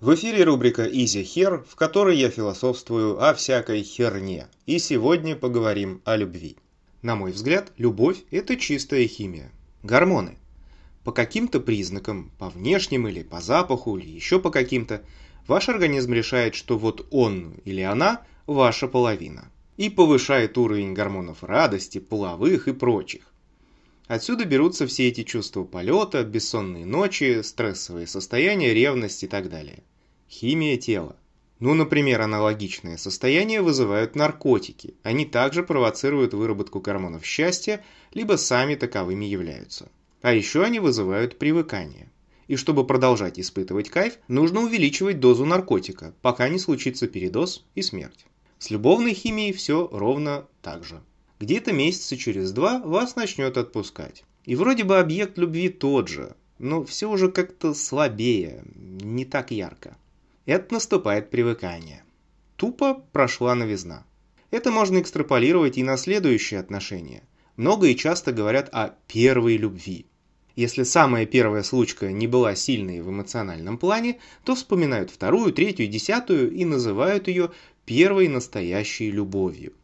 В эфире рубрика Easy Hair, в которой я философствую о всякой херне. И сегодня поговорим о любви. На мой взгляд, любовь – это чистая химия. Гормоны. По каким-то признакам, по внешним или по запаху, или еще по каким-то, ваш организм решает, что вот он или она – ваша половина. И повышает уровень гормонов радости, половых и прочих. Отсюда берутся все эти чувства полета, бессонные ночи, стрессовые состояния, ревность и так далее. Химия тела. Ну, например, аналогичное состояние вызывают наркотики. Они также провоцируют выработку гормонов счастья, либо сами таковыми являются. А еще они вызывают привыкание. И чтобы продолжать испытывать кайф, нужно увеличивать дозу наркотика, пока не случится передоз и смерть. С любовной химией все ровно так же где-то месяца через два вас начнет отпускать. И вроде бы объект любви тот же, но все уже как-то слабее, не так ярко. Это наступает привыкание. Тупо прошла новизна. Это можно экстраполировать и на следующие отношения. Много и часто говорят о первой любви. Если самая первая случка не была сильной в эмоциональном плане, то вспоминают вторую, третью, десятую и называют ее первой настоящей любовью.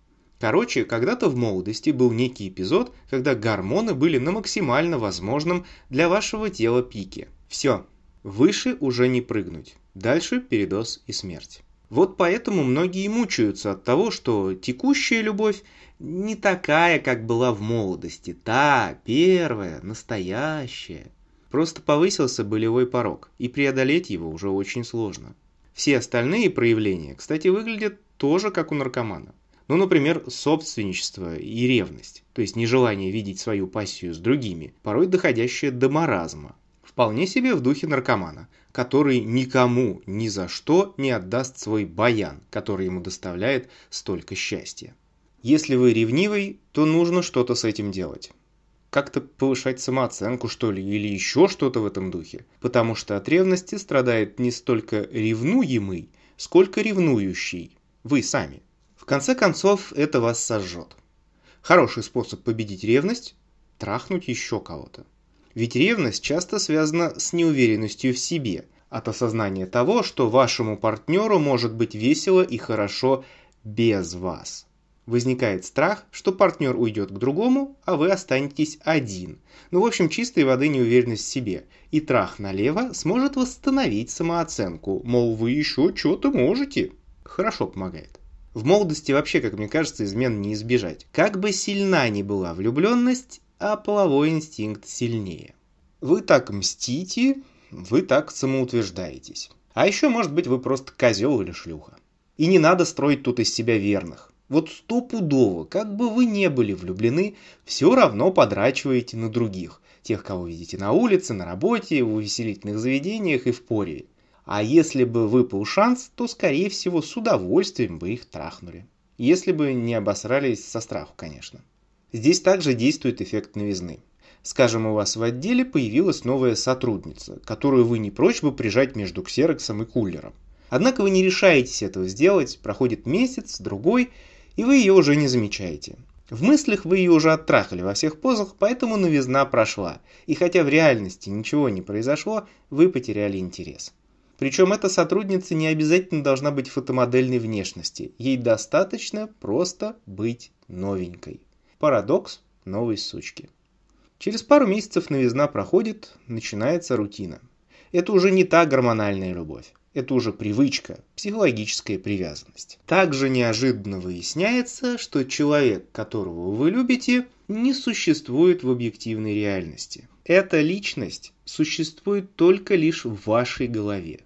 Короче, когда-то в молодости был некий эпизод, когда гормоны были на максимально возможном для вашего тела пике. Все, выше уже не прыгнуть. Дальше передоз и смерть. Вот поэтому многие мучаются от того, что текущая любовь не такая, как была в молодости. Та, первая, настоящая. Просто повысился болевой порог, и преодолеть его уже очень сложно. Все остальные проявления, кстати, выглядят тоже как у наркомана. Ну, например, собственничество и ревность, то есть нежелание видеть свою пассию с другими, порой доходящее до маразма. Вполне себе в духе наркомана, который никому ни за что не отдаст свой баян, который ему доставляет столько счастья. Если вы ревнивый, то нужно что-то с этим делать. Как-то повышать самооценку, что ли, или еще что-то в этом духе. Потому что от ревности страдает не столько ревнуемый, сколько ревнующий. Вы сами. В конце концов, это вас сожжет. Хороший способ победить ревность – трахнуть еще кого-то. Ведь ревность часто связана с неуверенностью в себе, от осознания того, что вашему партнеру может быть весело и хорошо без вас. Возникает страх, что партнер уйдет к другому, а вы останетесь один. Ну, в общем, чистой воды неуверенность в себе. И трах налево сможет восстановить самооценку, мол, вы еще что-то можете. Хорошо помогает. В молодости вообще, как мне кажется, измен не избежать. Как бы сильна ни была влюбленность, а половой инстинкт сильнее. Вы так мстите, вы так самоутверждаетесь. А еще, может быть, вы просто козел или шлюха. И не надо строить тут из себя верных. Вот стопудово, как бы вы не были влюблены, все равно подрачиваете на других. Тех, кого видите на улице, на работе, в увеселительных заведениях и в поре. А если бы выпал шанс, то, скорее всего, с удовольствием бы их трахнули. Если бы не обосрались со страху, конечно. Здесь также действует эффект новизны. Скажем, у вас в отделе появилась новая сотрудница, которую вы не прочь бы прижать между ксероксом и кулером. Однако вы не решаетесь этого сделать, проходит месяц, другой, и вы ее уже не замечаете. В мыслях вы ее уже оттрахали во всех позах, поэтому новизна прошла, и хотя в реальности ничего не произошло, вы потеряли интерес. Причем эта сотрудница не обязательно должна быть фотомодельной внешности. Ей достаточно просто быть новенькой. Парадокс новой сучки. Через пару месяцев новизна проходит, начинается рутина. Это уже не та гормональная любовь. Это уже привычка, психологическая привязанность. Также неожиданно выясняется, что человек, которого вы любите, не существует в объективной реальности. Эта личность существует только лишь в вашей голове.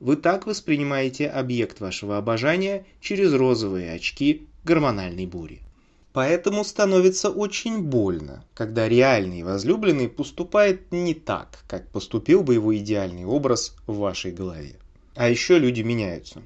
Вы так воспринимаете объект вашего обожания через розовые очки гормональной бури. Поэтому становится очень больно, когда реальный возлюбленный поступает не так, как поступил бы его идеальный образ в вашей голове. А еще люди меняются.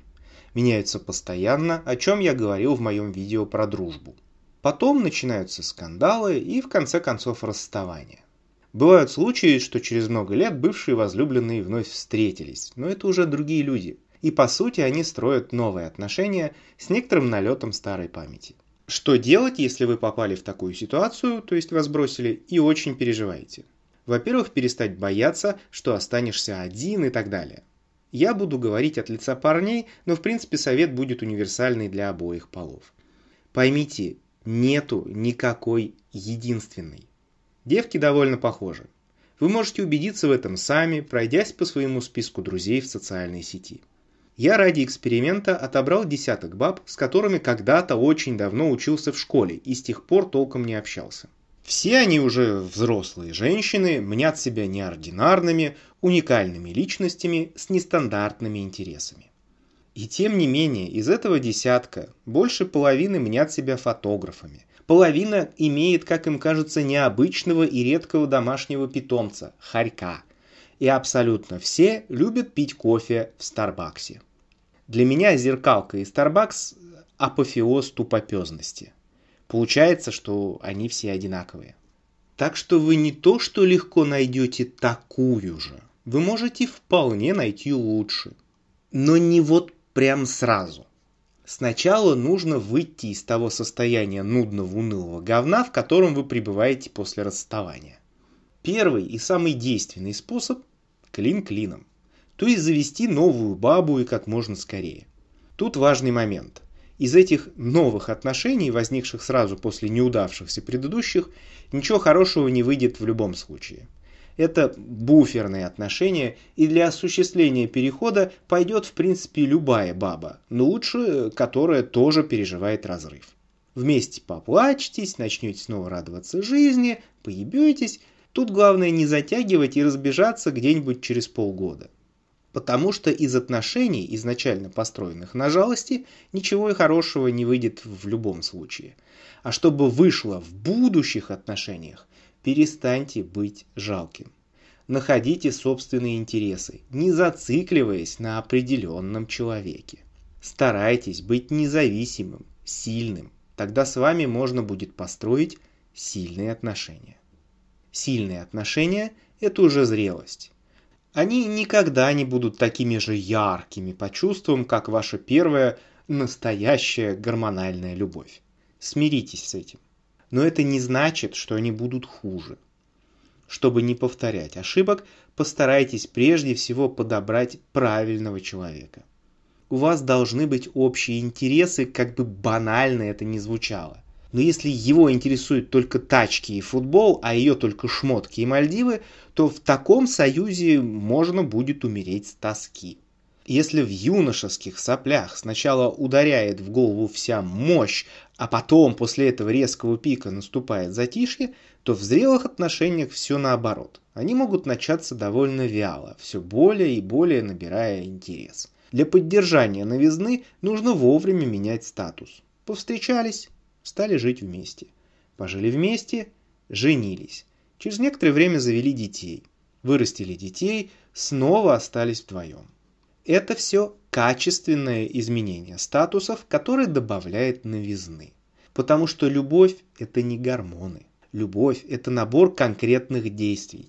Меняются постоянно, о чем я говорил в моем видео про дружбу. Потом начинаются скандалы и в конце концов расставания. Бывают случаи, что через много лет бывшие возлюбленные вновь встретились, но это уже другие люди. И по сути они строят новые отношения с некоторым налетом старой памяти. Что делать, если вы попали в такую ситуацию, то есть вас бросили, и очень переживаете? Во-первых, перестать бояться, что останешься один и так далее. Я буду говорить от лица парней, но в принципе совет будет универсальный для обоих полов. Поймите, нету никакой единственной. Девки довольно похожи. Вы можете убедиться в этом сами, пройдясь по своему списку друзей в социальной сети. Я ради эксперимента отобрал десяток баб, с которыми когда-то очень давно учился в школе и с тех пор толком не общался. Все они уже взрослые женщины, мнят себя неординарными, уникальными личностями с нестандартными интересами. И тем не менее, из этого десятка больше половины мнят себя фотографами. Половина имеет, как им кажется, необычного и редкого домашнего питомца – хорька. И абсолютно все любят пить кофе в Старбаксе. Для меня зеркалка и Старбакс – апофеоз тупопезности – Получается, что они все одинаковые. Так что вы не то, что легко найдете такую же, вы можете вполне найти лучше. Но не вот прям сразу. Сначала нужно выйти из того состояния нудного унылого говна, в котором вы пребываете после расставания. Первый и самый действенный способ – клин клином. То есть завести новую бабу и как можно скорее. Тут важный момент – из этих новых отношений, возникших сразу после неудавшихся предыдущих, ничего хорошего не выйдет в любом случае. Это буферные отношения, и для осуществления перехода пойдет в принципе любая баба, но лучше, которая тоже переживает разрыв. Вместе поплачетесь, начнете снова радоваться жизни, поебетесь. Тут главное не затягивать и разбежаться где-нибудь через полгода потому что из отношений, изначально построенных на жалости, ничего и хорошего не выйдет в любом случае. А чтобы вышло в будущих отношениях, перестаньте быть жалким. Находите собственные интересы, не зацикливаясь на определенном человеке. Старайтесь быть независимым, сильным. Тогда с вами можно будет построить сильные отношения. Сильные отношения – это уже зрелость они никогда не будут такими же яркими по чувствам, как ваша первая настоящая гормональная любовь. Смиритесь с этим. Но это не значит, что они будут хуже. Чтобы не повторять ошибок, постарайтесь прежде всего подобрать правильного человека. У вас должны быть общие интересы, как бы банально это ни звучало. Но если его интересуют только тачки и футбол, а ее только шмотки и Мальдивы, то в таком союзе можно будет умереть с тоски. Если в юношеских соплях сначала ударяет в голову вся мощь, а потом после этого резкого пика наступает затишье, то в зрелых отношениях все наоборот. Они могут начаться довольно вяло, все более и более набирая интерес. Для поддержания новизны нужно вовремя менять статус. Повстречались, стали жить вместе. Пожили вместе, женились. Через некоторое время завели детей. Вырастили детей, снова остались вдвоем. Это все качественное изменение статусов, которое добавляет новизны. Потому что любовь – это не гормоны. Любовь – это набор конкретных действий.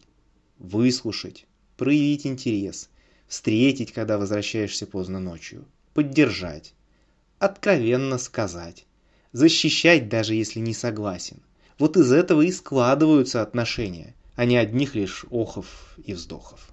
Выслушать, проявить интерес, встретить, когда возвращаешься поздно ночью, поддержать, откровенно сказать, защищать даже если не согласен. Вот из этого и складываются отношения, а не одних лишь охов и вздохов.